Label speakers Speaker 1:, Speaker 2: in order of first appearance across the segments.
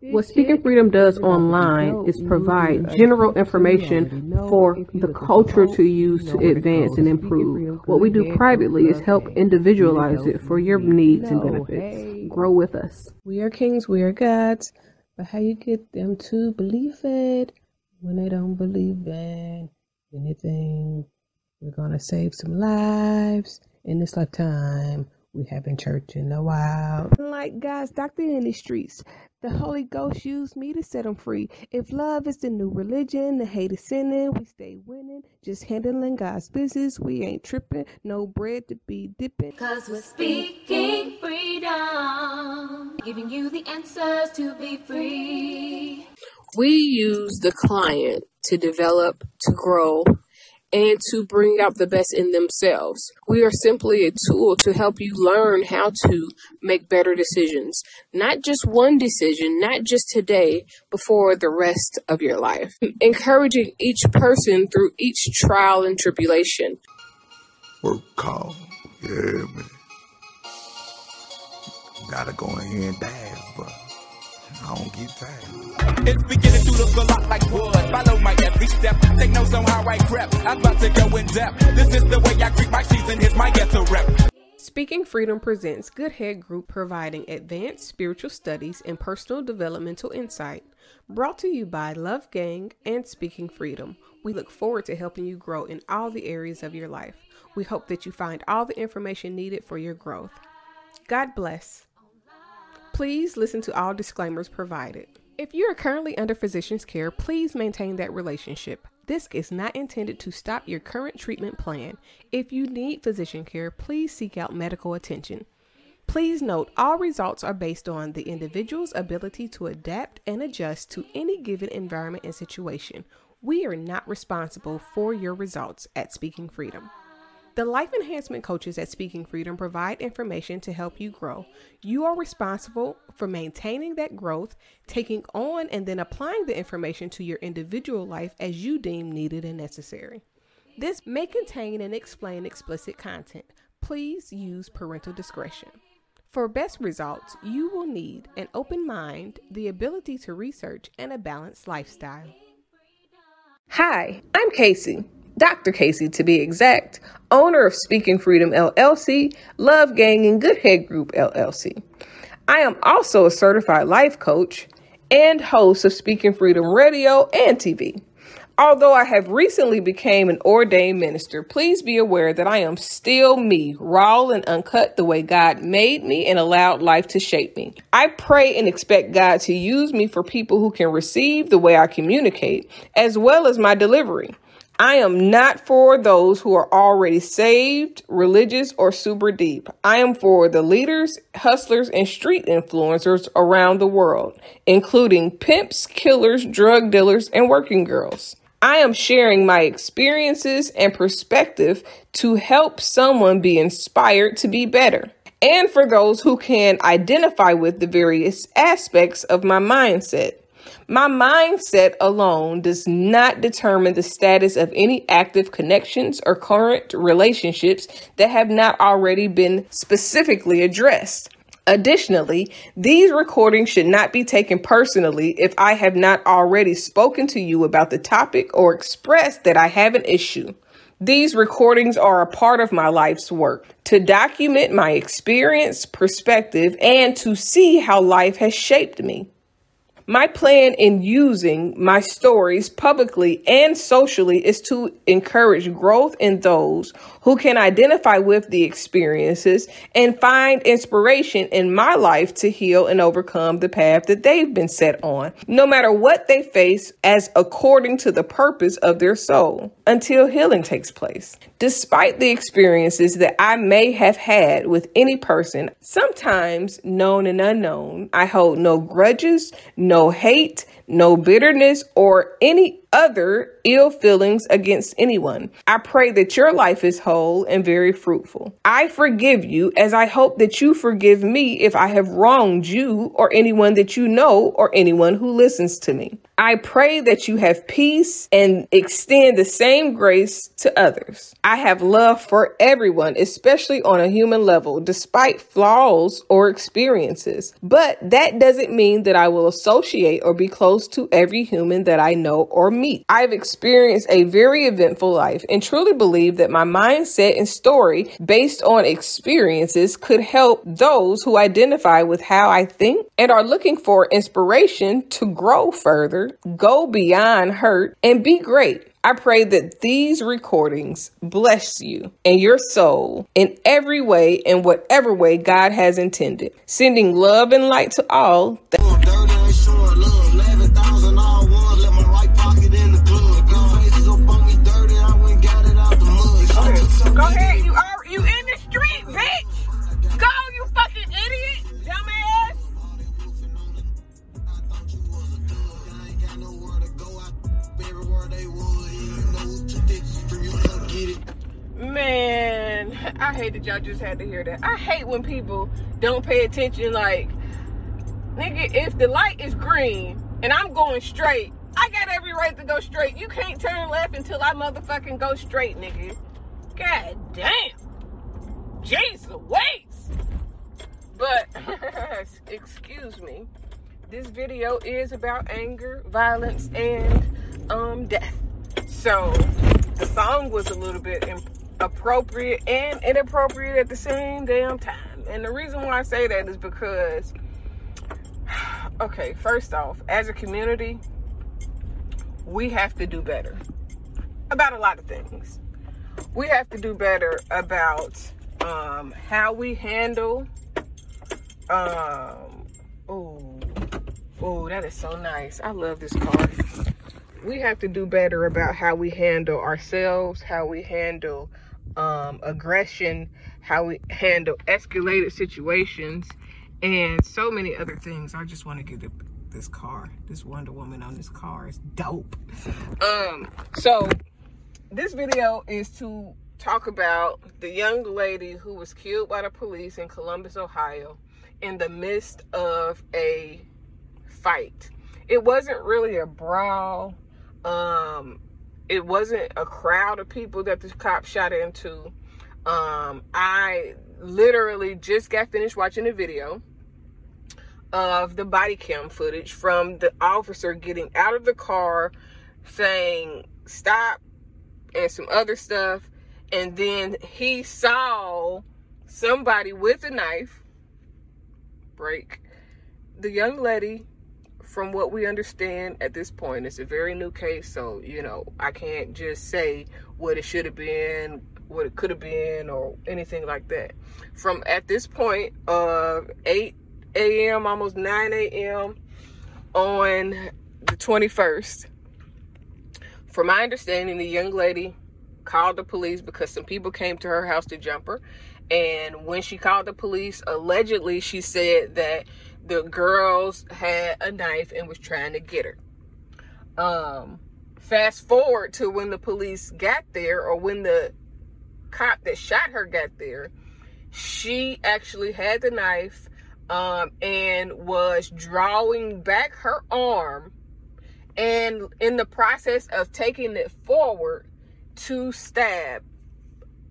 Speaker 1: What Speaking Freedom does online is provide general information for the culture to use to advance and improve. What we do privately is help individualize it for your needs and benefits. Grow with us.
Speaker 2: We are kings, we are gods, but how you get them to believe it when they don't believe in anything? We're gonna save some lives in this lifetime. We haven't church in a while. Like God's doctor in the streets, the Holy Ghost used me to set them free. If love is the new religion, the hate is sinning, we stay winning. Just handling God's business, we ain't tripping. No bread to be dipping.
Speaker 3: Cause we're speaking freedom, giving you the answers to be free.
Speaker 4: We use the client to develop, to grow, and to bring out the best in themselves. We are simply a tool to help you learn how to make better decisions. Not just one decision, not just today, but for the rest of your life. Encouraging each person through each trial and tribulation.
Speaker 5: Work call. Yeah, man. Gotta go here and dance, but I don't get tired.
Speaker 6: It's beginning to look a lot like wood. Follow my every step. Take notes on how I prep. I'm about to go in depth. This is the way I greet my season. Here's my ghetto rep.
Speaker 2: Speaking Freedom presents Good Head Group providing advanced spiritual studies and personal developmental insight. Brought to you by Love Gang and Speaking Freedom. We look forward to helping you grow in all the areas of your life. We hope that you find all the information needed for your growth. God bless. Please listen to all disclaimers provided. If you are currently under physician's care, please maintain that relationship. This is not intended to stop your current treatment plan. If you need physician care, please seek out medical attention. Please note all results are based on the individual's ability to adapt and adjust to any given environment and situation. We are not responsible for your results at Speaking Freedom. The life enhancement coaches at Speaking Freedom provide information to help you grow. You are responsible for maintaining that growth, taking on and then applying the information to your individual life as you deem needed and necessary. This may contain and explain explicit content. Please use parental discretion. For best results, you will need an open mind, the ability to research, and a balanced lifestyle. Hi, I'm Casey. Dr. Casey to be exact, owner of Speaking Freedom LLC, Love Gang, and Good Head Group LLC. I am also a certified life coach and host of Speaking Freedom Radio and TV. Although I have recently became an ordained minister, please be aware that I am still me, raw and uncut the way God made me and allowed life to shape me. I pray and expect God to use me for people who can receive the way I communicate, as well as my delivery. I am not for those who are already saved, religious, or super deep. I am for the leaders, hustlers, and street influencers around the world, including pimps, killers, drug dealers, and working girls. I am sharing my experiences and perspective to help someone be inspired to be better. And for those who can identify with the various aspects of my mindset. My mindset alone does not determine the status of any active connections or current relationships that have not already been specifically addressed. Additionally, these recordings should not be taken personally if I have not already spoken to you about the topic or expressed that I have an issue. These recordings are a part of my life's work to document my experience, perspective, and to see how life has shaped me. My plan in using my stories publicly and socially is to encourage growth in those who can identify with the experiences and find inspiration in my life to heal and overcome the path that they've been set on, no matter what they face, as according to the purpose of their soul, until healing takes place. Despite the experiences that I may have had with any person, sometimes known and unknown, I hold no grudges, no hate,
Speaker 7: no bitterness, or any other ill feelings against anyone. I pray that your life is whole and very fruitful. I forgive you as I hope that you forgive me if I have wronged you or anyone that you know or anyone who listens to me. I pray that you have peace and extend the same grace to others. I have love for everyone, especially on a human level, despite flaws or experiences. But that doesn't mean that I will associate or be close to every human that I know or I've experienced a very eventful life and truly believe that my mindset and story based on experiences could help those who identify with how I think and are looking for inspiration to grow further, go beyond hurt, and be great. I pray that these recordings bless you and your soul in every way, in whatever way God has intended. Sending love and light to all.
Speaker 2: Go ahead, you are you in the street, bitch? Go, you fucking idiot, dumbass. Man, I hate that y'all just had to hear that. I hate when people don't pay attention. Like, nigga, if the light is green and I'm going straight, I got every right to go straight. You can't turn left until I motherfucking go straight, nigga. God damn. Jeez Louise. But, excuse me, this video is about anger, violence, and um death. So, the song was a little bit appropriate and inappropriate at the same damn time. And the reason why I say that is because, okay, first off, as a community, we have to do better about a lot of things. We have to do better about um, how we handle. Um, oh, oh, that is so nice. I love this car. We have to do better about how we handle ourselves, how we handle um, aggression, how we handle escalated situations, and so many other things. I just want to get this car, this Wonder Woman on this car is dope. Um, so this video is to talk about the young lady who was killed by the police in Columbus, Ohio, in the midst of a fight. It wasn't really a brawl. Um, it wasn't a crowd of people that the cop shot into. Um, I literally just got finished watching the video of the body cam footage from the officer getting out of the car saying stop and some other stuff and then he saw somebody with a knife break the young lady from what we understand at this point, it's a very new case, so you know, I can't just say what it should have been, what it could have been, or anything like that. From at this point of 8 a.m., almost 9 a.m. on the 21st, from my understanding, the young lady called the police because some people came to her house to jump her. And when she called the police, allegedly, she said that the girls had a knife and was trying to get her. Um, fast forward to when the police got there, or when the cop that shot her got there, she actually had the knife um, and was drawing back her arm, and in the process of taking it forward to stab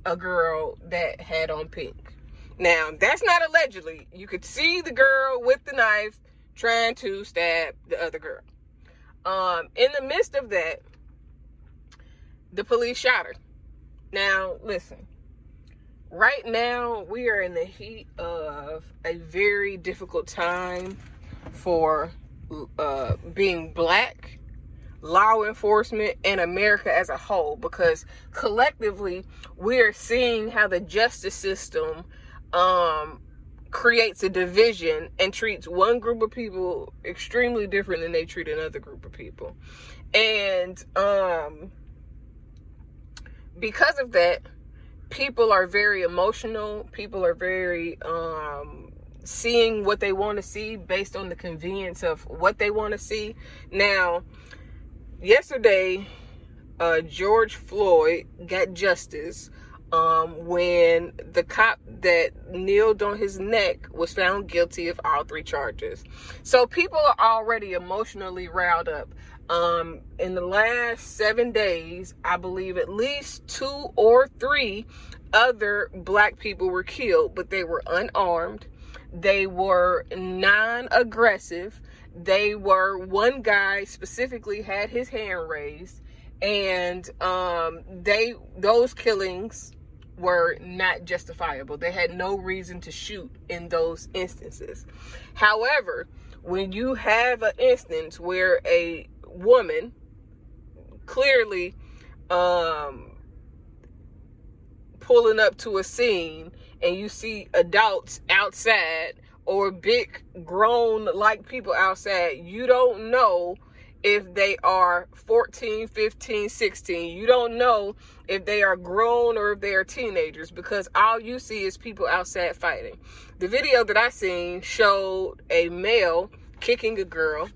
Speaker 2: a girl that had on pink. Now, that's not allegedly. You could see the girl with the knife trying to stab the other girl. Um, in the midst of that, the police shot her. Now, listen. Right now, we are in the heat of a very difficult time for uh, being black, law enforcement, and America as a whole because collectively we are seeing how the justice system um, creates a division and treats one group of people extremely different than they treat another group of people. And um, because of that, people are very emotional, people are very um, seeing what they want to see based on the convenience of what they want to see. Now, yesterday, uh, George Floyd got justice um, when the cop that kneeled on his neck was found guilty of all three charges. So people are already emotionally riled up. Um, in the last seven days, I believe at least two or three other black people were killed, but they were unarmed. They were non aggressive. They were, one guy specifically had his hand raised, and um, they, those killings were not justifiable. They had no reason to shoot in those instances. However, when you have an instance where a woman clearly um, pulling up to a scene and you see adults outside or big grown like people outside, you don't know if they are 14, 15, 16. You don't know if they are grown or if they are teenagers because all you see is people outside fighting. The video that I seen showed a male kicking a girl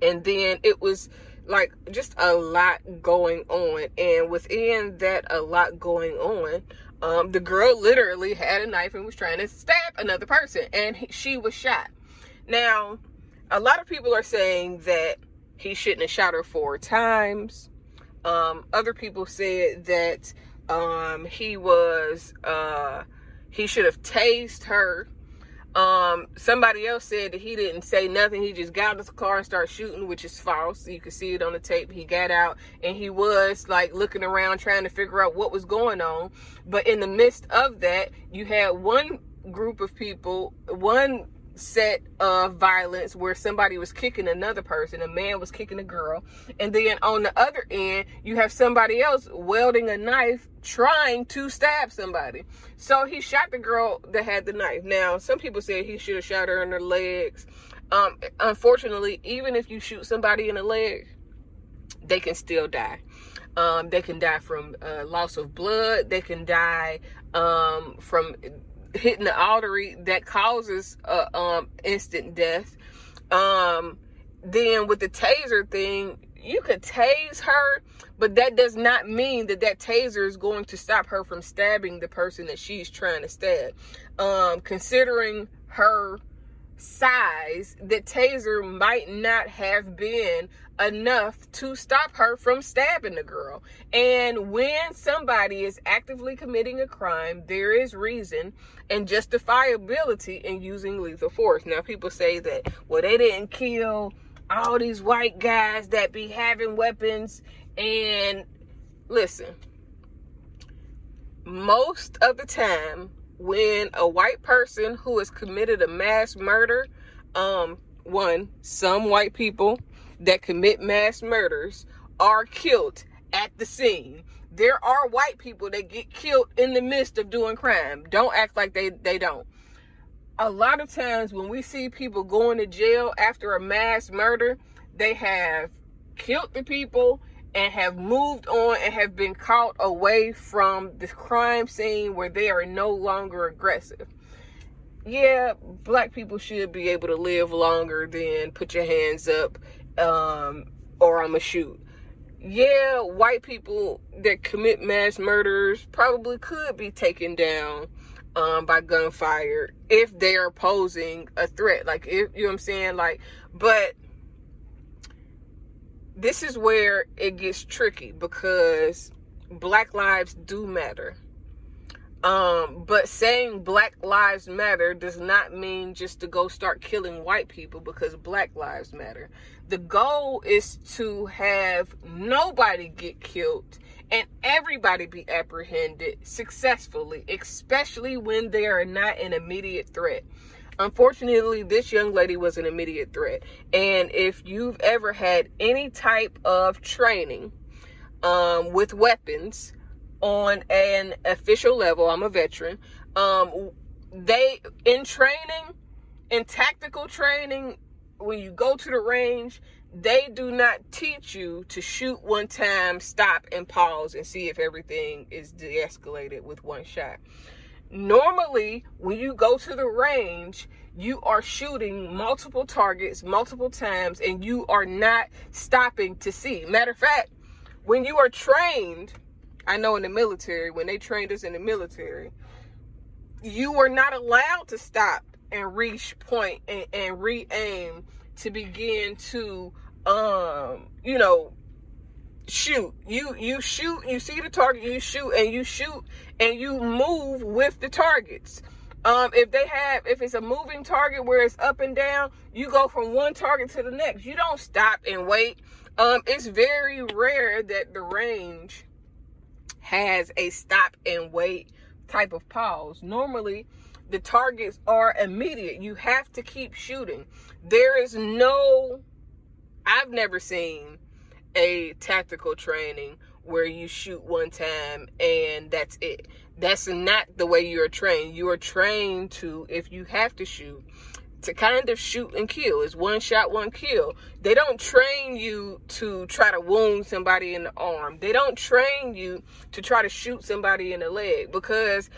Speaker 2: and then it was like just a lot going on and within that a lot going on um, the girl literally had a knife and was trying to stab another person and he, she was shot. Now a lot of people are saying that he shouldn't have shot her four times. Um, other people said that um, he was uh, he should have tased her um, somebody else said that he didn't say nothing. He just got of the car and started shooting, which is false. You can see it on the tape. He got out and he was like looking around trying to figure out what was going on. But in the midst of that, you had one group of people, one set of violence where somebody was kicking another person, a man was kicking a girl, and then on the other end, you have somebody else wielding a knife trying to stab somebody. So he shot the girl that had the knife. Now, some people say he should have shot her in the legs. Um, unfortunately, even if you shoot somebody in the leg, they can still die. Um, they can die from uh, loss of blood. They can die um, from hitting the artery that causes a um, instant death. Um, then with the taser thing, you could tase her, but that does not mean that that taser is going to stop her from stabbing the person that she's trying to stab. Um, considering her size, the taser might not have been enough to stop her from stabbing the girl. And when somebody is actively committing a crime, there is reason and justifiability in using lethal force. Now, people say that, well, they didn't kill all these white guys that be having weapons. And listen, most of the time, when a white person who has committed a mass murder, um, one, some white people that commit mass murders are killed at the scene. There are white people that get killed in the midst of doing crime. Don't act like they, they don't. A lot of times when we see people going to jail after a mass murder, they have killed the people and have moved on and have been caught away from the crime scene where they are no longer aggressive. Yeah, black people should be able to live longer than put your hands up um, or I'm a shoot. Yeah, white people that commit mass murders probably could be taken down um, by gunfire if they are posing a threat. Like, if you know what I'm saying? Like, but this is where it gets tricky because black lives do matter. Um, but saying black lives matter does not mean just to go start killing white people because black lives matter. The goal is to have nobody get killed and everybody be apprehended successfully, especially when they are not an immediate threat. Unfortunately, this young lady was an immediate threat. And if you've ever had any type of training um, with weapons on an official level, I'm a veteran, um, they, in training, in tactical training, when you go to the range, they do not teach you to shoot one time, stop and pause and see if everything is de escalated with one shot Normally, when you go to the range, you are shooting multiple targets multiple times and you are not stopping to see. Matter of fact, when you are trained, I know in the military, when they trained us in the military, you were not allowed to stop and reach point and, and re-aim to begin to um you know shoot. You you shoot you see the target you shoot and you shoot and you move with the targets. Um if they have if it's a moving target where it's up and down you go from one target to the next. You don't stop and wait. Um it's very rare that the range has a stop and wait type of pause. Normally the targets are immediate. You have to keep shooting. There is no i've never seen a tactical training where you shoot one time and that's it. That's not the way you're trained. You are trained to, if you have to shoot, to kind of shoot and kill. It's one shot, one kill. They don't train you to try to wound somebody in the arm. They don't train you to try to shoot somebody in the leg because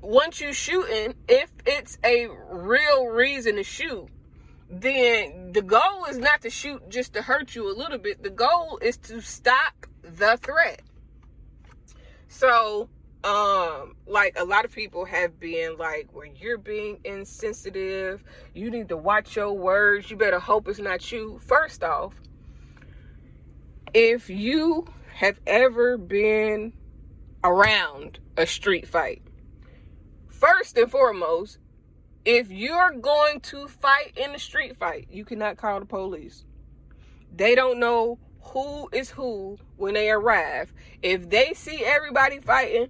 Speaker 2: once you shooting, if it's a real reason to shoot, then the goal is not to shoot just to hurt you a little bit. The goal is to stop the threat. So, um, like a lot of people have been like, well, you're being insensitive. You need to watch your words. You better hope it's not you. First off, if you have ever been around a street fight, first and foremost, if you're going to fight in a street fight, you cannot call the police. They don't know who is who when they arrive. If they see everybody fighting,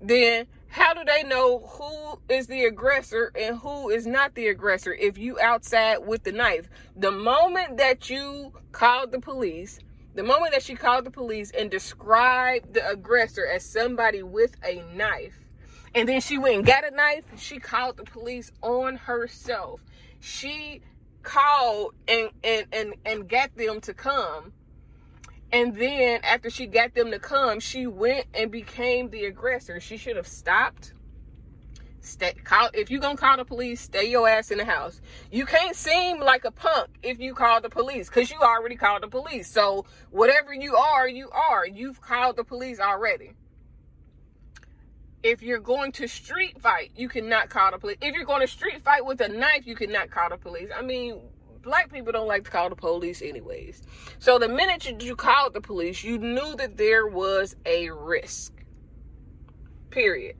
Speaker 2: then how do they know who is the aggressor and who is not the aggressor if you outside with the knife? The moment that you called the police, the moment that she called the police and described the aggressor as somebody with a knife, and then she went and got a knife. She called the police on herself. She called and and and and got them to come. And then after she got them to come, she went and became the aggressor. She should have stopped. Stay call if you're gonna call the police, stay your ass in the house. You can't seem like a punk if you call the police, because you already called the police. So whatever you are, you are. You've called the police already if you're going to street fight, you cannot call the police. If you're going to street fight with a knife, you cannot call the police. I mean, black people don't like to call the police anyways. So the minute you, you called the police, you knew that there was a risk. Period.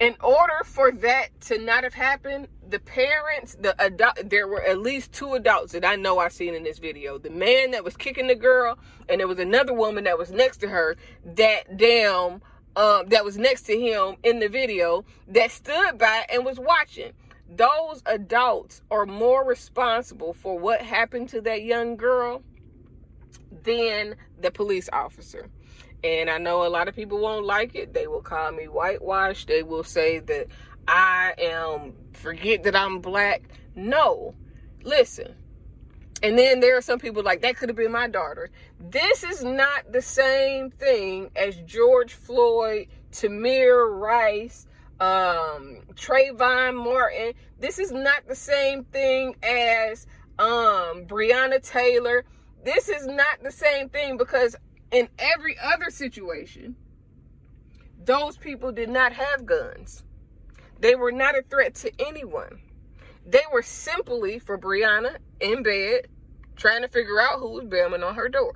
Speaker 2: In order for that to not have happened, the parents, the adult, there were at least two adults that I know I've seen in this video. The man that was kicking the girl, and there was another woman that was next to her that damn um, that was next to him in the video that stood by and was watching. Those adults are more responsible for what happened to that young girl than the police officer. And I know a lot of people won't like it. They will call me whitewashed. They will say that I am, forget that I'm black. No. Listen, and then there are some people like that could have been my daughter. This is not the same thing as George Floyd, Tamir Rice, um, Trayvon Martin. This is not the same thing as um, Breonna Taylor. This is not the same thing because in every other situation, those people did not have guns. They were not a threat to anyone. They were simply for Breonna in bed trying to figure out who was banging on her door.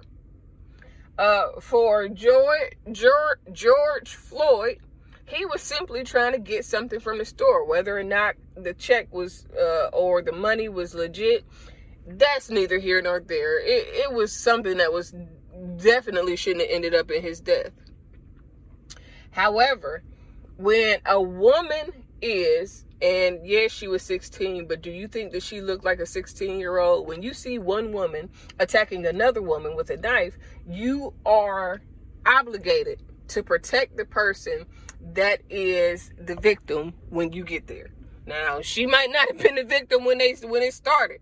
Speaker 2: Uh, for George, George, George Floyd, he was simply trying to get something from the store, whether or not the check was uh, or the money was legit. That's neither here nor there. It, it was something that was definitely shouldn't have ended up in his death. However, when a woman is and yes, she was 16, but do you think that she looked like a 16 year old? When you see one woman attacking another woman with a knife, you are obligated to protect the person that is the victim when you get there. Now, she might not have been the victim when they when it started,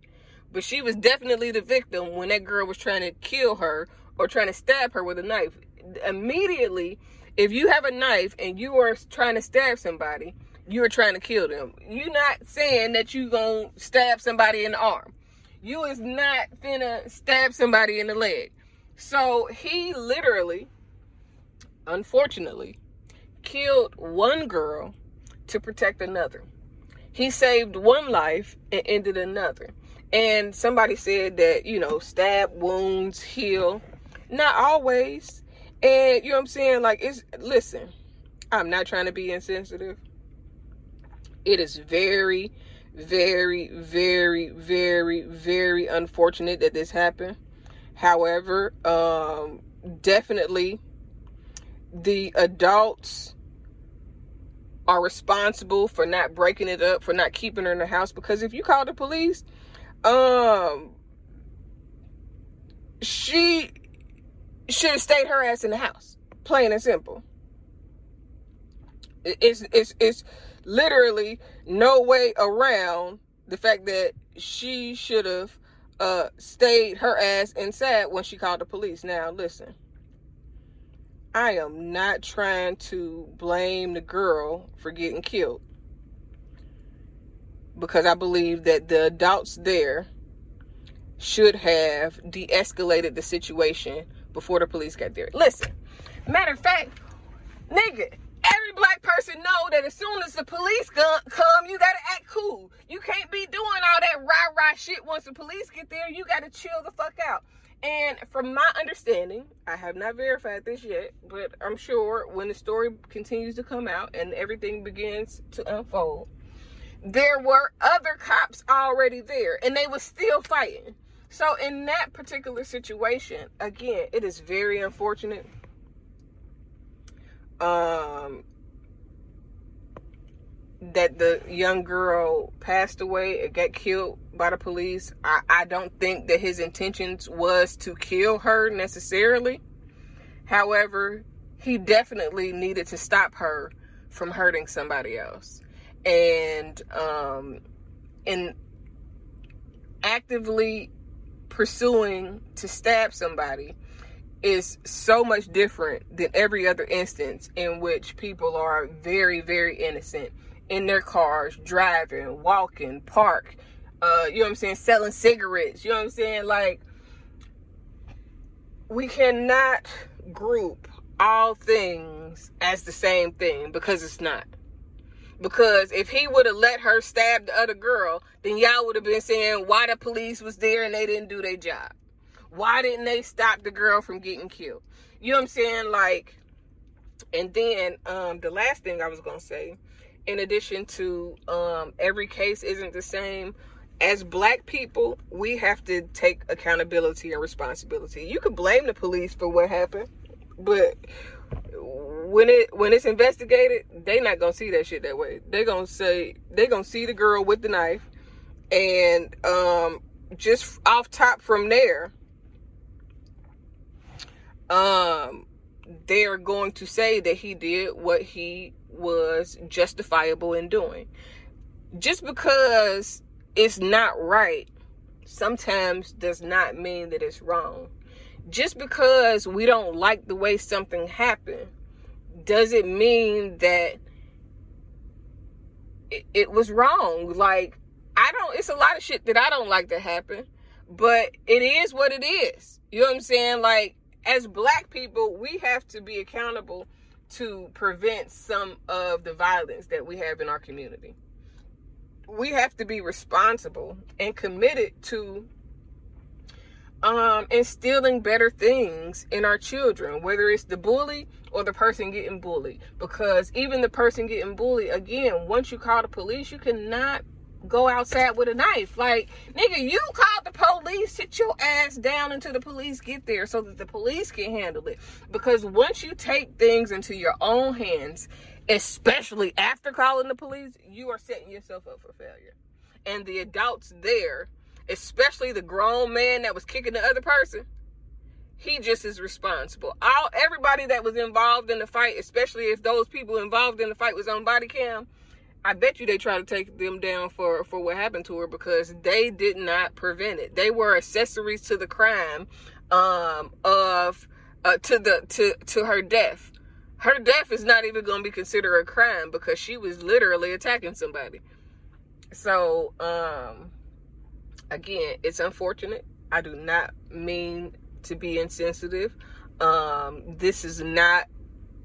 Speaker 2: but she was definitely the victim when that girl was trying to kill her or trying to stab her with a knife. Immediately, If you have a knife and you are trying to stab somebody, you are trying to kill them. You're not saying that you gonna stab somebody in the arm. You is not finna stab somebody in the leg. So he literally, unfortunately, killed one girl to protect another. He saved one life and ended another. And somebody said that, you know, stab wounds heal. Not always. And you know what I'm saying? Like it's listen, I'm not trying to be insensitive. It is very, very, very, very, very unfortunate that this happened. However, um, definitely the adults are responsible for not breaking it up, for not keeping her in the house. Because if you call the police, um, she should have stayed her ass in the house. Plain and simple. It's it's it's literally no way around the fact that she should have uh stayed her ass inside when she called the police. Now listen. I am not trying to blame the girl for getting killed. Because I believe that the adults there should have de escalated the situation before the police got there. Listen, matter of fact, nigga, every black person know that as soon as the police come, you gotta act cool. You can't be doing all that rah rah shit once the police get there. You gotta chill the fuck out. And from my understanding, I have not verified this yet, but I'm sure when the story continues to come out and everything begins to unfold, there were other cops already there and they were still fighting. So, in that particular situation, again, it is very unfortunate. Um, that the young girl passed away and got killed by the police. I, I don't think that his intentions was to kill her necessarily. However, he definitely needed to stop her from hurting somebody else. And um in actively pursuing to stab somebody is so much different than every other instance in which people are very, very innocent in their cars, driving, walking, park, uh, you know what I'm saying, selling cigarettes, you know what I'm saying? Like, we cannot group all things as the same thing because it's not. Because if he would have let her stab the other girl, then y'all would have been saying why the police was there and they didn't do their job. Why didn't they stop the girl from getting killed? You know what I'm saying? Like, and then um, the last thing I was gonna say in addition to um, every case isn't the same as black people we have to take accountability and responsibility you could blame the police for what happened but when it when it's investigated they not gonna see that shit that way they gonna say they gonna see the girl with the knife and um just off top from there um they're going to say that he did what he was justifiable in doing. Just because it's not right sometimes does not mean that it's wrong. Just because we don't like the way something happened doesn't mean that it, it was wrong. Like, I don't, it's a lot of shit that I don't like to happen, but it is what it is. You know what I'm saying? Like, as black people, we have to be accountable to prevent some of the violence that we have in our community. We have to be responsible and committed to um, instilling better things in our children, whether it's the bully or the person getting bullied. Because even the person getting bullied, again, once you call the police, you cannot go outside with a knife. Like, nigga, you called the police, sit your ass down until the police get there so that the police can handle it. Because once you take things into your own hands, especially after calling the police, you are setting yourself up for failure. And the adults there, especially the grown man that was kicking the other person, he just is responsible. All everybody that was involved in the fight, especially if those people involved in the fight was on body cam, I bet you they try to take them down for for what happened to her because they did not prevent it. They were accessories to the crime um, of uh, to the to to her death. her death is not even going to be considered a crime because she was literally attacking somebody. So, um, again, it's unfortunate. I do not mean to be insensitive. Um, this is not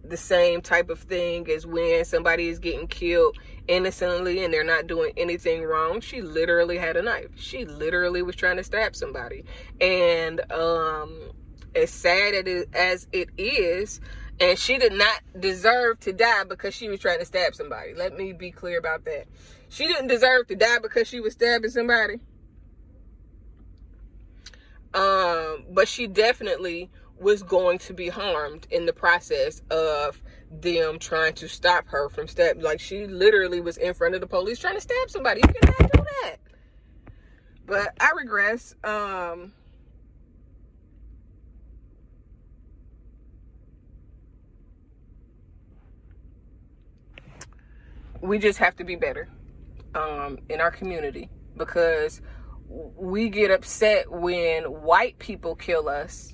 Speaker 2: the same type of thing as when somebody is getting killed innocently and they're not doing anything wrong. She literally had a knife. She literally was trying to stab somebody. And um as sad as it is, and she did not deserve to die because she was trying to stab somebody. Let me be clear about that. She didn't deserve to die because she was stabbing somebody. Um, but she definitely was going to be harmed in the process of them trying to stop her from stab. Like she literally was in front of the police trying to stab somebody. You cannot do that. But I regress. Um, we just have to be better um, in our community because we get upset when white people kill us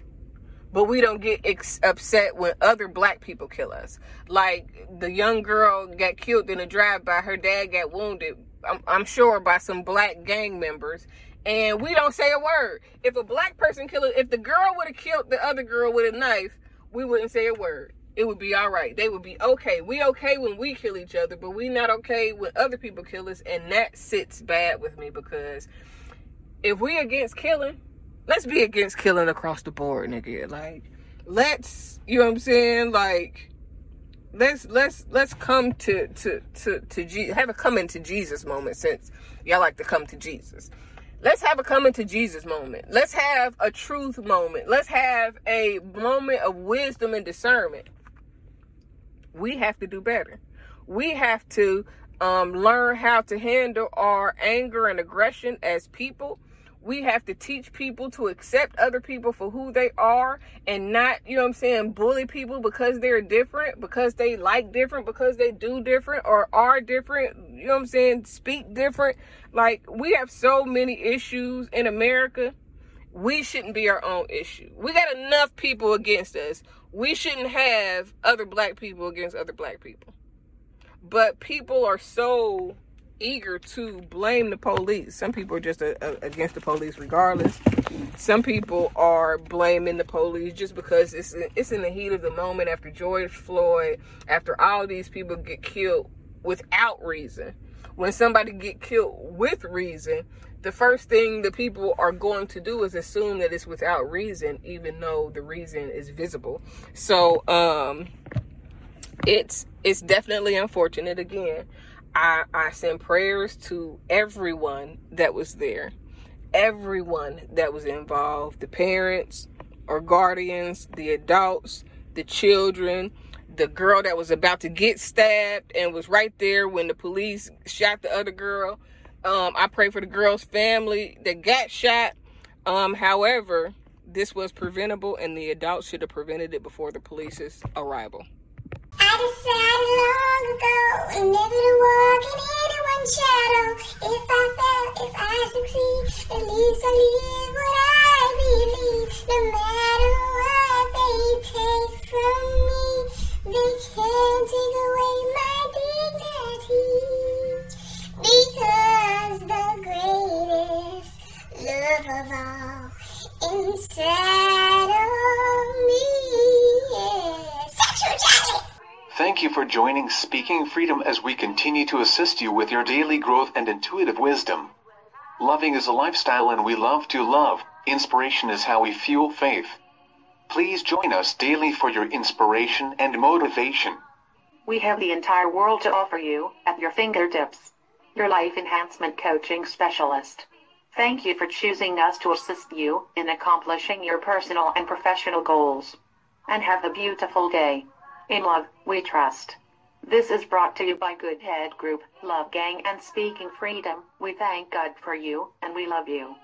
Speaker 2: but we don't get ex- upset when other black people kill us. Like the young girl got killed in a drive-by, her dad got wounded. I'm, I'm sure by some black gang members, and we don't say a word. If a black person killed, if the girl would have killed the other girl with a knife, we wouldn't say a word. It would be all right. They would be okay. We okay when we kill each other, but we not okay when other people kill us, and that sits bad with me because if we against killing, let's be against killing across the board, nigga. Like, let's, you know what I'm saying? Like, let's let's let's come to to to to Jesus, have a coming to Jesus moment since y'all like to come to Jesus. Let's have a coming to Jesus moment. Let's have a truth moment. Let's have a moment of wisdom and discernment. We have to do better. We have to um, learn how to handle our anger and aggression as people we have to teach people to accept other people for who they are and not, you know what I'm saying, bully people because they're different, because they like different, because they do different or are different, you know what I'm saying, speak different. Like, we have so many issues in America. We shouldn't be our own issue. We got enough people against us. We shouldn't have other black people against other black people. But people are so eager to blame the police. Some people are just a, a, against the police regardless. Some people are blaming the police just because it's it's in the heat of the moment after George Floyd, after all these people get killed without reason. When somebody get killed with reason, the first thing the people are going to do is assume that it's without reason, even though the reason is visible. So um, it's it's definitely unfortunate again. I, I send prayers to everyone that was there, everyone that was involved the parents or guardians, the adults, the children, the girl that was about to get stabbed and was right there when the police shot the other girl. Um, I pray for the girl's family that got shot. Um, however, this was preventable and the adults should have prevented it before the police's arrival. I decided long ago never to walk in anyone's shadow. If I fail, if I succeed, at least I live what I believe. No matter what they take from me, they can't take away my dignity. Because the greatest love of all inside of me.
Speaker 8: Thank you for joining Speaking Freedom as we continue to assist you with your daily growth and intuitive wisdom. Loving is a lifestyle and we love to love. Inspiration is how we fuel faith. Please join us daily for your inspiration and motivation.
Speaker 9: We have the entire world to offer you at your fingertips. Your life enhancement coaching specialist. Thank you for choosing us to assist you in accomplishing your personal and professional goals. And have a beautiful day. In love, we trust. This is brought to you by Good Head Group, Love Gang and Speaking Freedom. We thank God for you, and we love you.